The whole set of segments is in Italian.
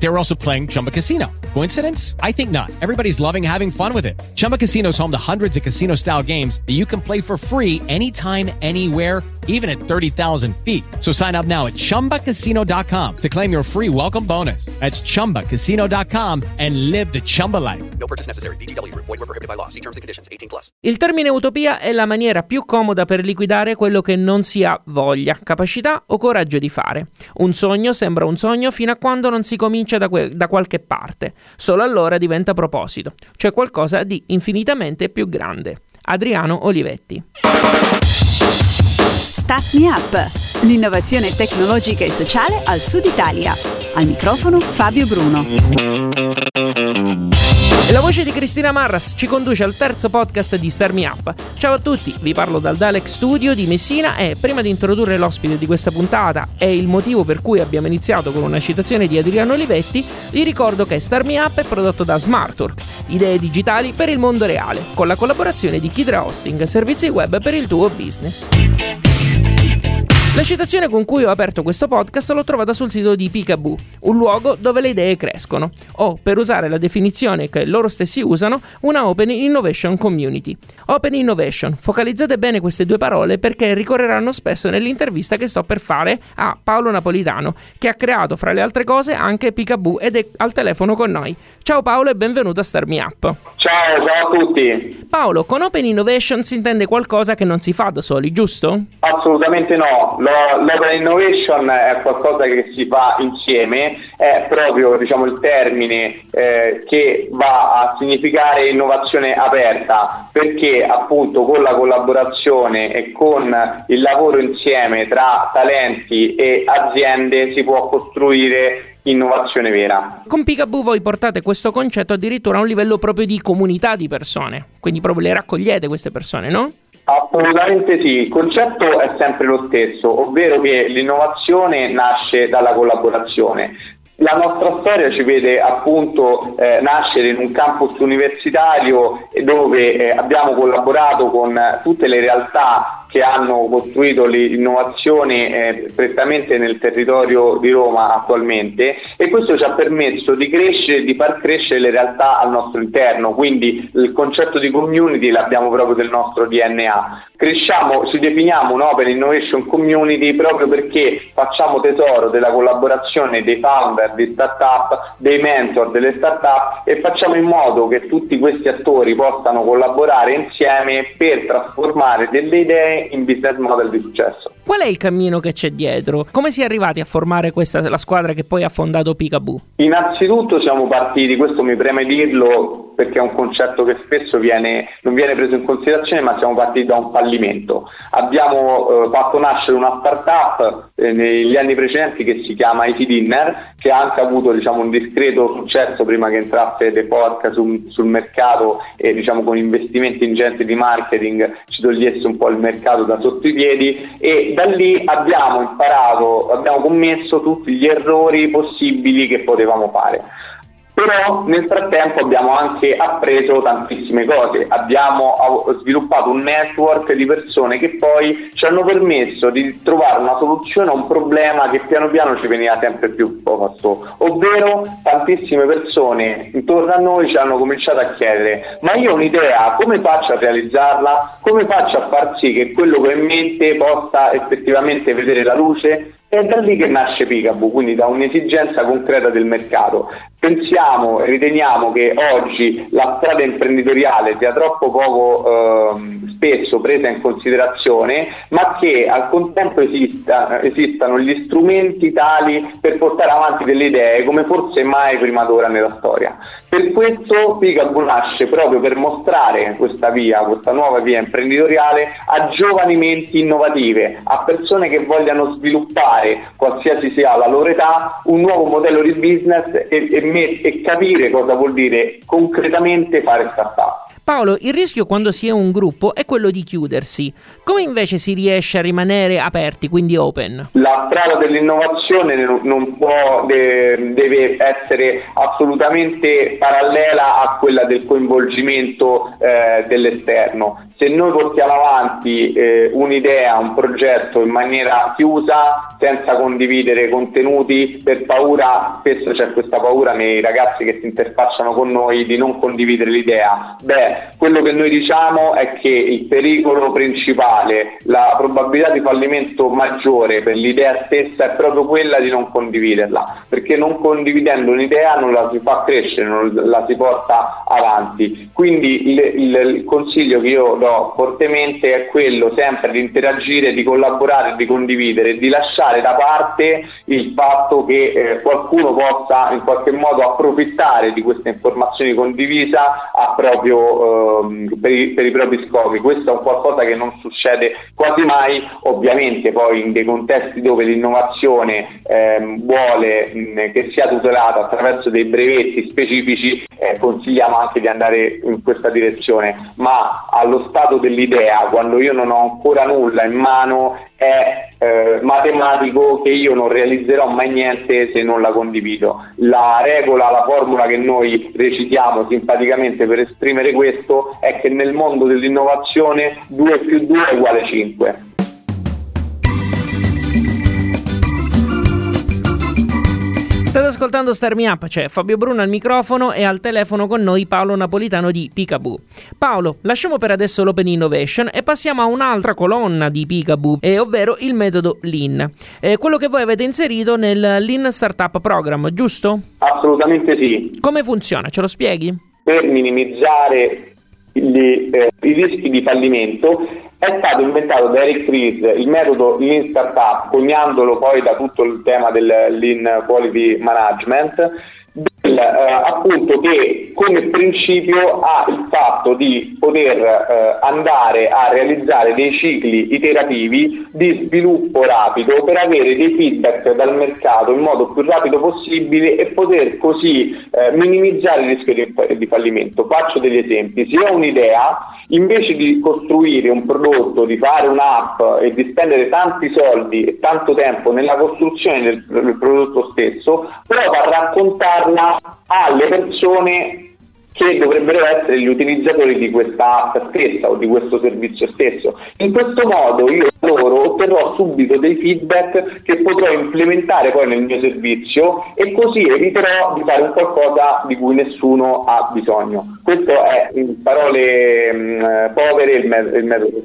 They were also playing Chumba Casino. Coincidence? I think not. Everybody's loving having fun with it. Chumba Casino is home to hundreds of casino style games that you can play for free anytime, anywhere, even at 30,000 feet. So sign up now at chumbacasino.com to claim your free welcome bonus. That's chumbacasino.com and live the Chumba life. No purchase necessary. BGW. Void were prohibited by law. See terms and conditions. 18 plus. Il termine utopia è la maniera più comoda per liquidare quello che non si ha voglia, capacità o coraggio di fare. Un sogno sembra un sogno fino a quando non si comincia da, que- da qualche parte. Solo allora diventa proposito, cioè qualcosa di infinitamente più grande. Adriano Olivetti. Start Me Up, l'innovazione tecnologica e sociale al Sud Italia. Al microfono Fabio Bruno. E la voce di Cristina Marras ci conduce al terzo podcast di Star Me Up. Ciao a tutti, vi parlo dal Dalek Studio di Messina e prima di introdurre l'ospite di questa puntata e il motivo per cui abbiamo iniziato con una citazione di Adriano Olivetti, vi ricordo che Star Me Up è prodotto da Smartwork, idee digitali per il mondo reale, con la collaborazione di Kidra Hosting, servizi web per il tuo business. La citazione con cui ho aperto questo podcast l'ho trovata sul sito di Picaboo, un luogo dove le idee crescono, o per usare la definizione che loro stessi usano, una Open Innovation Community. Open Innovation, focalizzate bene queste due parole perché ricorreranno spesso nell'intervista che sto per fare a Paolo Napolitano, che ha creato fra le altre cose anche Picaboo ed è al telefono con noi. Ciao Paolo e benvenuto a Star Me Up. Ciao, ciao a tutti. Paolo, con Open Innovation si intende qualcosa che non si fa da soli, giusto? Assolutamente no. Lo- L'open innovation è qualcosa che si fa insieme, è proprio diciamo, il termine eh, che va a significare innovazione aperta, perché appunto con la collaborazione e con il lavoro insieme tra talenti e aziende si può costruire innovazione vera. Con Picaboo voi portate questo concetto addirittura a un livello proprio di comunità di persone, quindi proprio le raccogliete queste persone, no? Assolutamente sì, il concetto è sempre lo stesso, ovvero che l'innovazione nasce dalla collaborazione. La nostra storia ci vede appunto eh, nascere in un campus universitario dove eh, abbiamo collaborato con tutte le realtà che hanno costruito l'innovazione eh, prettamente nel territorio di Roma attualmente e questo ci ha permesso di crescere, di far crescere le realtà al nostro interno, quindi il concetto di community l'abbiamo proprio del nostro DNA. Cresciamo, ci definiamo un'open innovation community proprio perché facciamo tesoro della collaborazione dei founder di startup, dei mentor delle startup e facciamo in modo che tutti questi attori possano collaborare insieme per trasformare delle idee in business model di successo. Qual è il cammino che c'è dietro? Come si è arrivati a formare questa, la squadra che poi ha fondato Picaboo? Innanzitutto siamo partiti, questo mi preme dirlo perché è un concetto che spesso viene, non viene preso in considerazione, ma siamo partiti da un fallimento. Abbiamo eh, fatto nascere una startup eh, negli anni precedenti che si chiama IT Dinner, che ha anche avuto diciamo, un discreto successo prima che entrasse The Porca sul, sul mercato e diciamo, con investimenti ingenti di marketing ci togliesse un po' il mercato da sotto i piedi e da lì abbiamo imparato, abbiamo commesso tutti gli errori possibili che potevamo fare. Però nel frattempo abbiamo anche appreso tantissime cose, abbiamo sviluppato un network di persone che poi ci hanno permesso di trovare una soluzione a un problema che piano piano ci veniva sempre più posto, ovvero tantissime persone intorno a noi ci hanno cominciato a chiedere ma io ho un'idea, come faccio a realizzarla? Come faccio a far sì che quello che ho in mente possa effettivamente vedere la luce? È da lì che nasce Picaboo, quindi da un'esigenza concreta del mercato. Pensiamo e riteniamo che oggi la strada imprenditoriale sia troppo poco eh, spesso presa in considerazione, ma che al contempo esista, esistano gli strumenti tali per portare avanti delle idee come forse mai prima d'ora nella storia. Per questo Picaboo nasce proprio per mostrare questa via, questa nuova via imprenditoriale a giovani menti innovative, a persone che vogliano sviluppare qualsiasi sia la loro età, un nuovo modello di business e, e, e capire cosa vuol dire concretamente fare startup. Paolo, il rischio quando si è un gruppo è quello di chiudersi. Come invece si riesce a rimanere aperti, quindi open? La strada dell'innovazione non può, deve essere assolutamente parallela a quella del coinvolgimento eh, dell'esterno se noi portiamo avanti eh, un'idea, un progetto in maniera chiusa, senza condividere contenuti, per paura, spesso c'è questa paura nei ragazzi che si interfacciano con noi di non condividere l'idea. Beh, quello che noi diciamo è che il pericolo principale, la probabilità di fallimento maggiore per l'idea stessa è proprio quella di non condividerla, perché non condividendo un'idea non la si fa crescere, non la si porta avanti. Quindi il, il, il consiglio che io do però fortemente è quello sempre di interagire, di collaborare, di condividere, di lasciare da parte il fatto che eh, qualcuno possa in qualche modo approfittare di queste informazioni condivise proprio, eh, per, i, per, i, propri scopi. Questo è un qualcosa che non succede quasi mai, ovviamente poi in dei contesti dove l'innovazione eh, vuole mh, che sia tutelata attraverso dei brevetti specifici, eh, consigliamo anche di andare in questa direzione, ma allo stato stato dell'idea, quando io non ho ancora nulla in mano, è eh, matematico che io non realizzerò mai niente se non la condivido. La regola, la formula che noi recitiamo simpaticamente per esprimere questo è che nel mondo dell'innovazione 2 più 2 è uguale 5. State ascoltando Star Me Up, c'è Fabio Bruno al microfono e al telefono con noi Paolo Napolitano di Picaboo. Paolo, lasciamo per adesso l'Open Innovation e passiamo a un'altra colonna di Picaboo, eh, ovvero il metodo Lean. Eh, quello che voi avete inserito nel Lean Startup Program, giusto? Assolutamente sì. Come funziona? Ce lo spieghi? Per minimizzare gli, eh, i rischi di fallimento è stato inventato da Eric Ries il metodo Lean Startup, coniandolo poi da tutto il tema del Lean Quality Management eh, appunto che come principio ha il fatto di poter eh, andare a realizzare dei cicli iterativi di sviluppo rapido per avere dei feedback dal mercato in modo più rapido possibile e poter così eh, minimizzare il rischio di, di fallimento. Faccio degli esempi, se ho un'idea, invece di costruire un prodotto, di fare un'app e di spendere tanti soldi e tanto tempo nella costruzione del, del prodotto stesso, provo a raccontarla alle persone che dovrebbero essere gli utilizzatori di questa app stessa o di questo servizio stesso. In questo modo io loro otterrò subito dei feedback che potrò implementare poi nel mio servizio e così eviterò di fare un qualcosa di cui nessuno ha bisogno. Questo è in parole mh, mm, povere il, me- il metodo.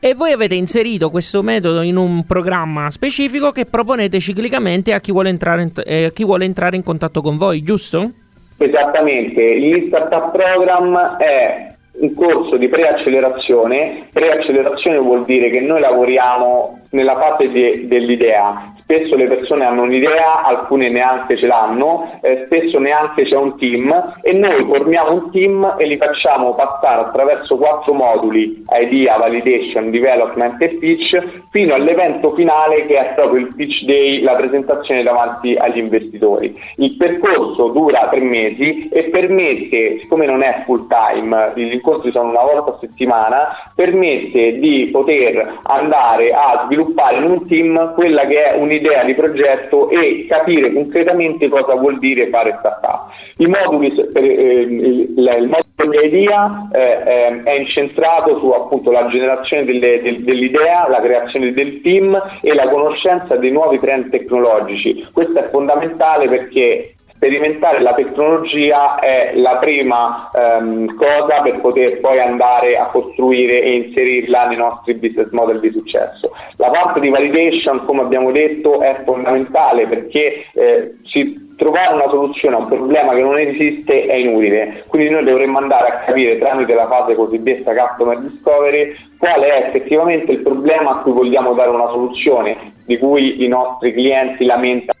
E voi avete inserito questo metodo in un programma specifico che proponete ciclicamente a chi vuole entrare in, eh, chi vuole entrare in contatto con voi, giusto? Esattamente, il Startup Program è un corso di preaccelerazione. Preaccelerazione vuol dire che noi lavoriamo nella fase de- dell'idea, spesso le persone hanno un'idea, alcune neanche ce l'hanno, eh, spesso neanche c'è un team e noi formiamo un team e li facciamo passare attraverso quattro moduli, idea, validation, development e pitch, fino all'evento finale che è proprio il pitch day, la presentazione davanti agli investitori. Il percorso dura tre mesi e permette, siccome non è full time, gli incontri sono una volta a settimana, permette di poter andare a sviluppare in un team quella che è un'idea un'idea di progetto e capire concretamente cosa vuol dire fare startup. I moduli, per, eh, il, il modulo di idea eh, eh, è incentrato su appunto la generazione delle, del, dell'idea, la creazione del team e la conoscenza dei nuovi trend tecnologici. Questo è fondamentale perché sperimentare la tecnologia è la prima ehm, cosa per poter poi andare a costruire e inserirla nei nostri business model di successo. La parte di validation, come abbiamo detto, è fondamentale perché eh, ci trovare una soluzione a un problema che non esiste è inutile, quindi noi dovremmo andare a capire tramite la fase cosiddetta customer discovery qual è effettivamente il problema a cui vogliamo dare una soluzione, di cui i nostri clienti lamentano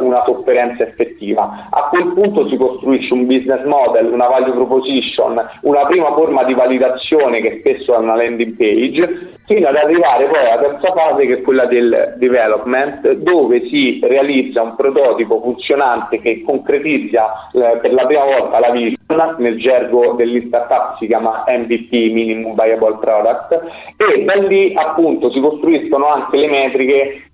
una sofferenza effettiva. A quel punto si costruisce un business model, una value proposition, una prima forma di validazione che spesso è una landing page, fino ad arrivare poi alla terza fase che è quella del development, dove si realizza un prototipo funzionante che concretizza eh, per la prima volta la vision, nel gergo degli startup si chiama MVP, Minimum Viable Product, e da lì appunto si costruiscono anche le metriche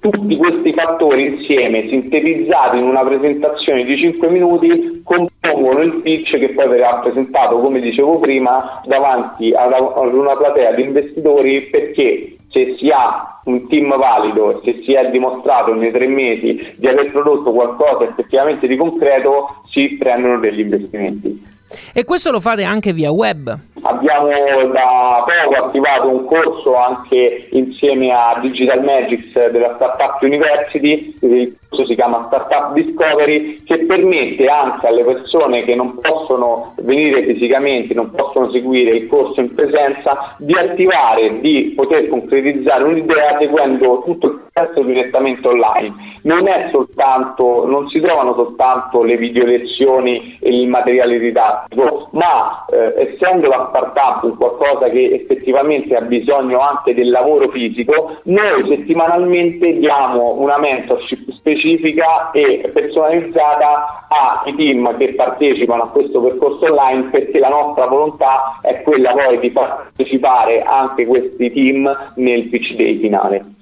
tutti questi fattori insieme, sintetizzati in una presentazione di 5 minuti, compongono il pitch che poi verrà presentato, come dicevo prima, davanti ad una platea di investitori perché se si ha un team valido, se si è dimostrato nei tre mesi di aver prodotto qualcosa effettivamente di concreto, si prendono degli investimenti. E questo lo fate anche via web? Abbiamo da poco attivato un corso anche insieme a Digital Magics della Startup University, il corso si chiama Startup Discovery, che permette anche alle persone che non possono venire fisicamente, non possono seguire il corso in presenza, di attivare, di poter concretizzare un'idea seguendo tutto il processo direttamente online. Non soltanto, non si trovano soltanto le video lezioni e il materiale didattico, ma eh, essendo la startup un qualcosa che effettivamente ha bisogno anche del lavoro fisico, noi settimanalmente diamo una mentorship specifica e personalizzata ai team che partecipano a questo percorso online perché la nostra volontà è quella poi di partecipare anche questi team nel pitch day finale.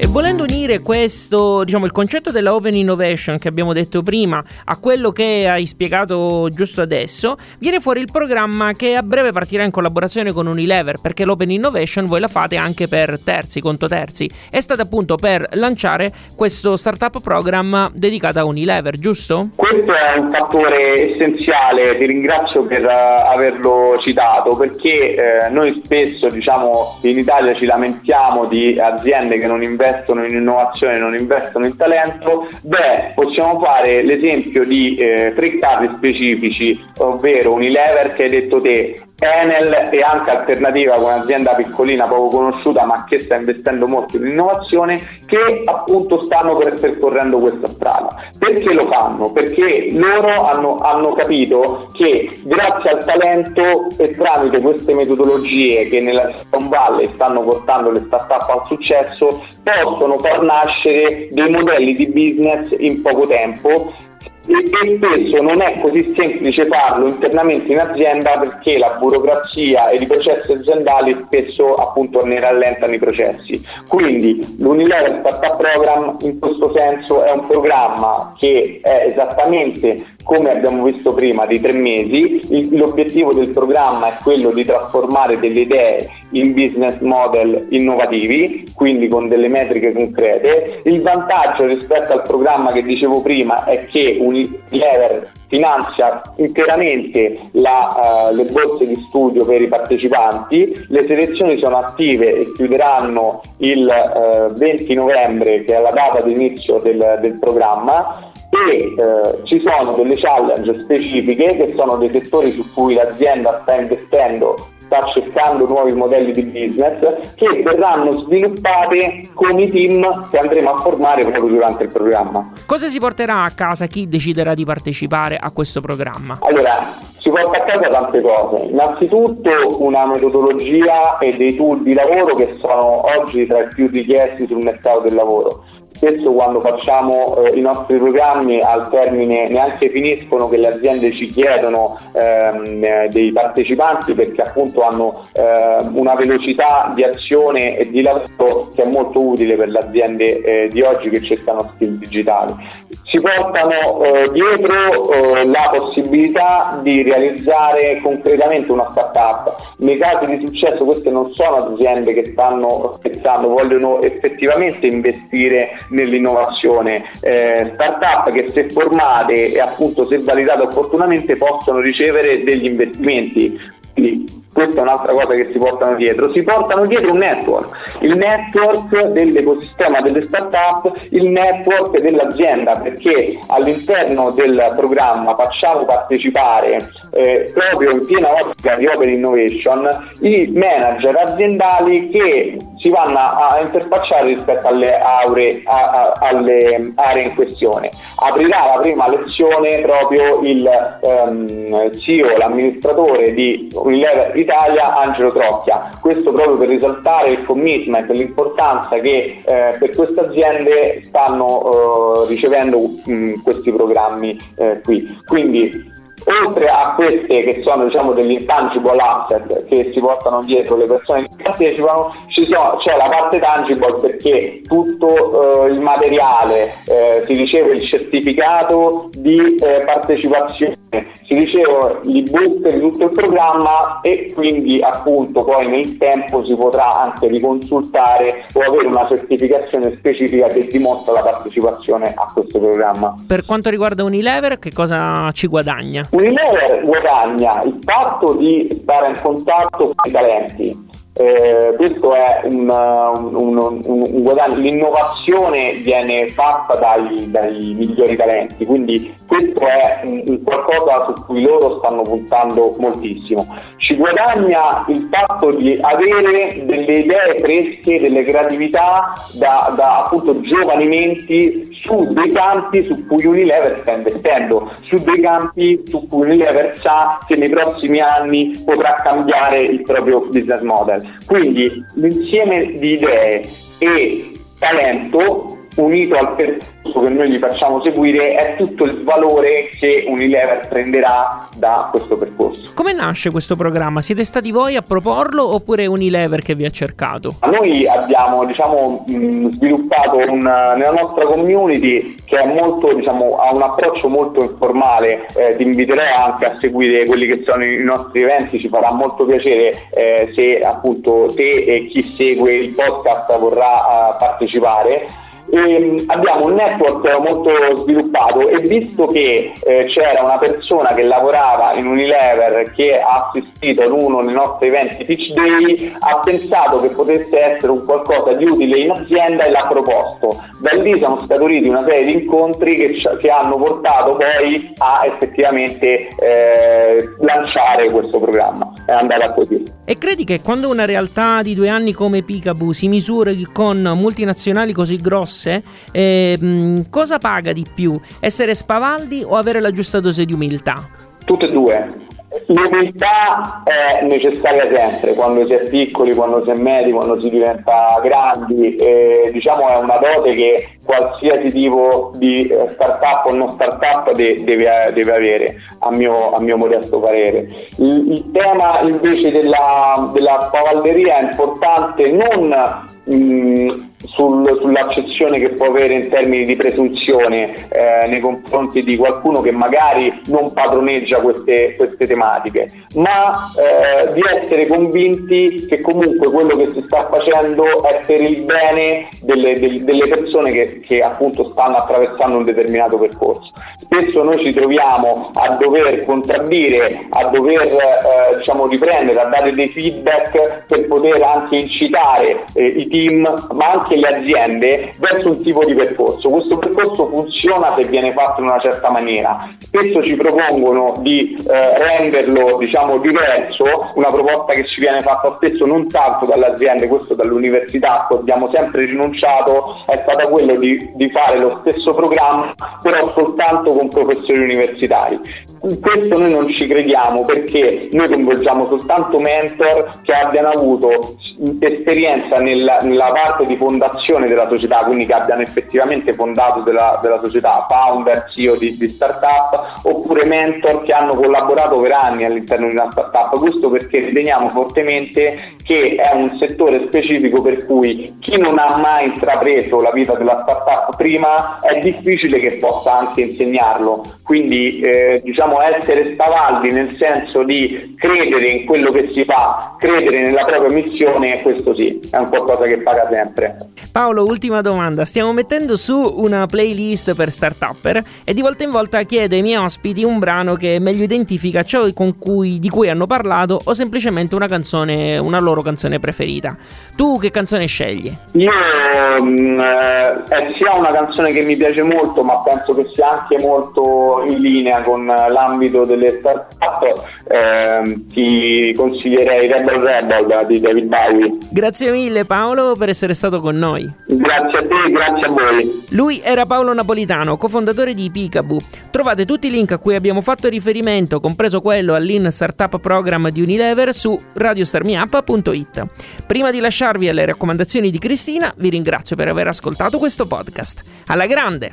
E volendo unire questo, diciamo, il concetto della open innovation che abbiamo detto prima a quello che hai spiegato giusto adesso, viene fuori il programma che a breve partirà in collaborazione con Unilever, perché l'open innovation voi la fate anche per terzi, conto terzi. È stato appunto per lanciare questo startup program dedicato a Unilever, giusto? Questo è un fattore essenziale, ti ringrazio per uh, averlo citato, perché uh, noi spesso, diciamo, in Italia ci lamentiamo di aziende che non investono investono in innovazione, non investono in talento, beh, possiamo fare l'esempio di eh, tre casi specifici, ovvero Unilever che hai detto te, Enel e anche Alternativa con un'azienda piccolina poco conosciuta ma che sta investendo molto in innovazione che appunto stanno per, percorrendo questa strada. Perché lo fanno? Perché loro hanno, hanno capito che grazie al talento e tramite queste metodologie che nella Silicon Valley stanno portando le start-up al successo possono far nascere dei modelli di business in poco tempo e spesso non è così semplice farlo internamente in azienda perché la burocrazia e i processi aziendali spesso appunto ne rallentano i processi. Quindi l'Unilever Startup Program in questo senso è un programma che è esattamente come abbiamo visto prima di tre mesi. L'obiettivo del programma è quello di trasformare delle idee in business model innovativi, quindi con delle metriche concrete. Il vantaggio rispetto al programma che dicevo prima è che Unilever finanzia interamente la, uh, le borse di studio per i partecipanti, le selezioni sono attive e chiuderanno il uh, eh, 20 novembre che è la data di inizio del, del programma e eh, ci sono delle challenge specifiche che sono dei settori su cui l'azienda sta investendo sta cercando nuovi modelli di business che verranno sviluppate con i team che andremo a formare proprio durante il programma. Cosa si porterà a casa chi deciderà di partecipare a questo programma? Allora, si porta a casa tante cose. Innanzitutto una metodologia e dei tool di lavoro che sono oggi tra i più richiesti sul mercato del lavoro spesso quando facciamo eh, i nostri programmi al termine neanche finiscono che le aziende ci chiedono ehm, eh, dei partecipanti perché appunto hanno eh, una velocità di azione e di lavoro che è molto utile per le aziende eh, di oggi che cercano skill digitali. Si portano eh, dietro eh, la possibilità di realizzare concretamente una startup. Nei casi di successo queste non sono aziende che stanno pensando, vogliono effettivamente investire nell'innovazione. Eh, start-up che se formate e appunto se validate opportunamente possono ricevere degli investimenti. Quindi questa è un'altra cosa che si portano dietro, si portano dietro un network, il network dell'ecosistema delle start-up, il network dell'azienda, perché all'interno del programma facciamo partecipare eh, proprio in piena ottica di Open Innovation i manager aziendali che si vanno a interfacciare rispetto alle, aure, a, a, alle aree in questione. Aprirà la prima lezione proprio il ehm, CEO, l'amministratore di Unilever Italia, Angelo Trocchia. Questo proprio per risaltare il commitment, l'importanza che eh, per queste aziende stanno eh, ricevendo mh, questi programmi eh, qui. Quindi oltre a queste che sono diciamo, degli intangible asset che si portano dietro le persone che partecipano, sono, c'è la parte tangible perché tutto eh, il materiale eh, si riceve il certificato di eh, partecipazione, si riceve l'ebook di tutto il programma e quindi appunto poi nel tempo si potrà anche riconsultare o avere una certificazione specifica che dimostra la partecipazione a questo programma. Per quanto riguarda Unilever, che cosa ci guadagna? Unilever guadagna il fatto di stare in contatto con i talenti, eh, questo è un, un, un, un, guadagno, l'innovazione viene fatta dai, dai, migliori talenti, quindi questo è un, qualcosa su cui loro stanno puntando moltissimo. Ci guadagna il fatto di avere delle idee fresche, delle creatività da, da appunto giovani menti su dei campi su cui Unilever sta investendo, su dei campi su cui Unilever sa che nei prossimi anni potrà cambiare il proprio business model. Quindi l'insieme di idee e talento unito al percorso che noi gli facciamo seguire è tutto il valore che Unilever prenderà da questo percorso. Come nasce questo programma? Siete stati voi a proporlo oppure Unilever che vi ha cercato? Noi abbiamo diciamo, sviluppato un, nella nostra community che molto, diciamo, ha un approccio molto informale, eh, ti inviterò anche a seguire quelli che sono i nostri eventi, ci farà molto piacere eh, se appunto te e chi segue il podcast vorrà uh, partecipare e mm, abbiamo un network molto sviluppato e visto che eh, c'era una persona che lavorava in Unilever che ha assistito ad uno dei nostri eventi Pitch Day ha pensato che potesse essere un qualcosa di utile in azienda e l'ha proposto. Da lì sono scaturiti una serie di incontri che, che hanno portato poi a effettivamente eh, lanciare questo programma. È andata così. E credi che quando una realtà di due anni come Picaboo si misuri con multinazionali così grosse grosse, eh, cosa paga di più? Essere spavaldi o avere la giusta dose di umiltà? Tutte e due. L'umiltà è necessaria sempre, quando si è piccoli, quando si è medi, quando si diventa grandi, eh, diciamo è una dote che qualsiasi tipo di eh, startup o non startup de- deve, deve, avere, a mio, a mio, modesto parere. Il, il tema invece della, della spavalderia è importante non mh, sul, sull'accezione che può avere in termini di presunzione eh, nei confronti di qualcuno che magari non padroneggia queste, queste tematiche, ma eh, di essere convinti che comunque quello che si sta facendo è per il bene delle, delle, persone che, che appunto stanno attraversando un determinato percorso. Spesso noi ci troviamo a dover contraddire, a dover eh, diciamo riprendere, a dare dei feedback per poter anche incitare eh, i team, ma anche le aziende verso un tipo di percorso. Questo percorso funziona se viene fatto in una certa maniera. Spesso ci propongono di eh, renderlo diciamo, diverso, una proposta che ci viene fatta spesso non tanto dalle aziende, questo dall'università, a abbiamo sempre rinunciato, è stata quello di, di fare lo stesso programma, però soltanto con professori universitari. In questo noi non ci crediamo perché noi coinvolgiamo soltanto mentor che abbiano avuto esperienza nella, nella parte di fondazione della società, quindi che abbiano effettivamente fondato della, della società, founder, CEO di, di startup, oppure mentor che hanno collaborato per anni all'interno di una startup. Questo perché riteniamo fortemente che è un settore specifico per cui chi non ha mai intrapreso la vita della startup prima è difficile che possa anche insegnarlo. Quindi eh, diciamo essere spavaldi nel senso di credere in quello che si fa, credere nella propria missione, questo sì, è un qualcosa che paga sempre. Paolo, ultima domanda. Stiamo mettendo su una playlist per startupper e di volta in volta chiedo ai miei ospiti un brano che meglio identifica ciò cui, di cui hanno parlato o semplicemente una canzone, una loro canzone preferita. Tu che canzone scegli? Io mh, mm, eh, è sia una canzone che mi piace molto, ma penso che sia anche molto in linea con l'ambito delle startup. Eh, ti consiglierei Rebel Rebel di David Bowie. Grazie mille Paolo per essere stato con noi. Grazie a te, grazie a voi. Lui era Paolo Napolitano, cofondatore di Picaboo. Trovate tutti i link a cui abbiamo fatto riferimento, compreso quello all'In Startup Program di Unilever, su radiostarmiup.it. Prima di lasciarvi alle raccomandazioni di Cristina, vi ringrazio per aver ascoltato questo podcast. Alla grande!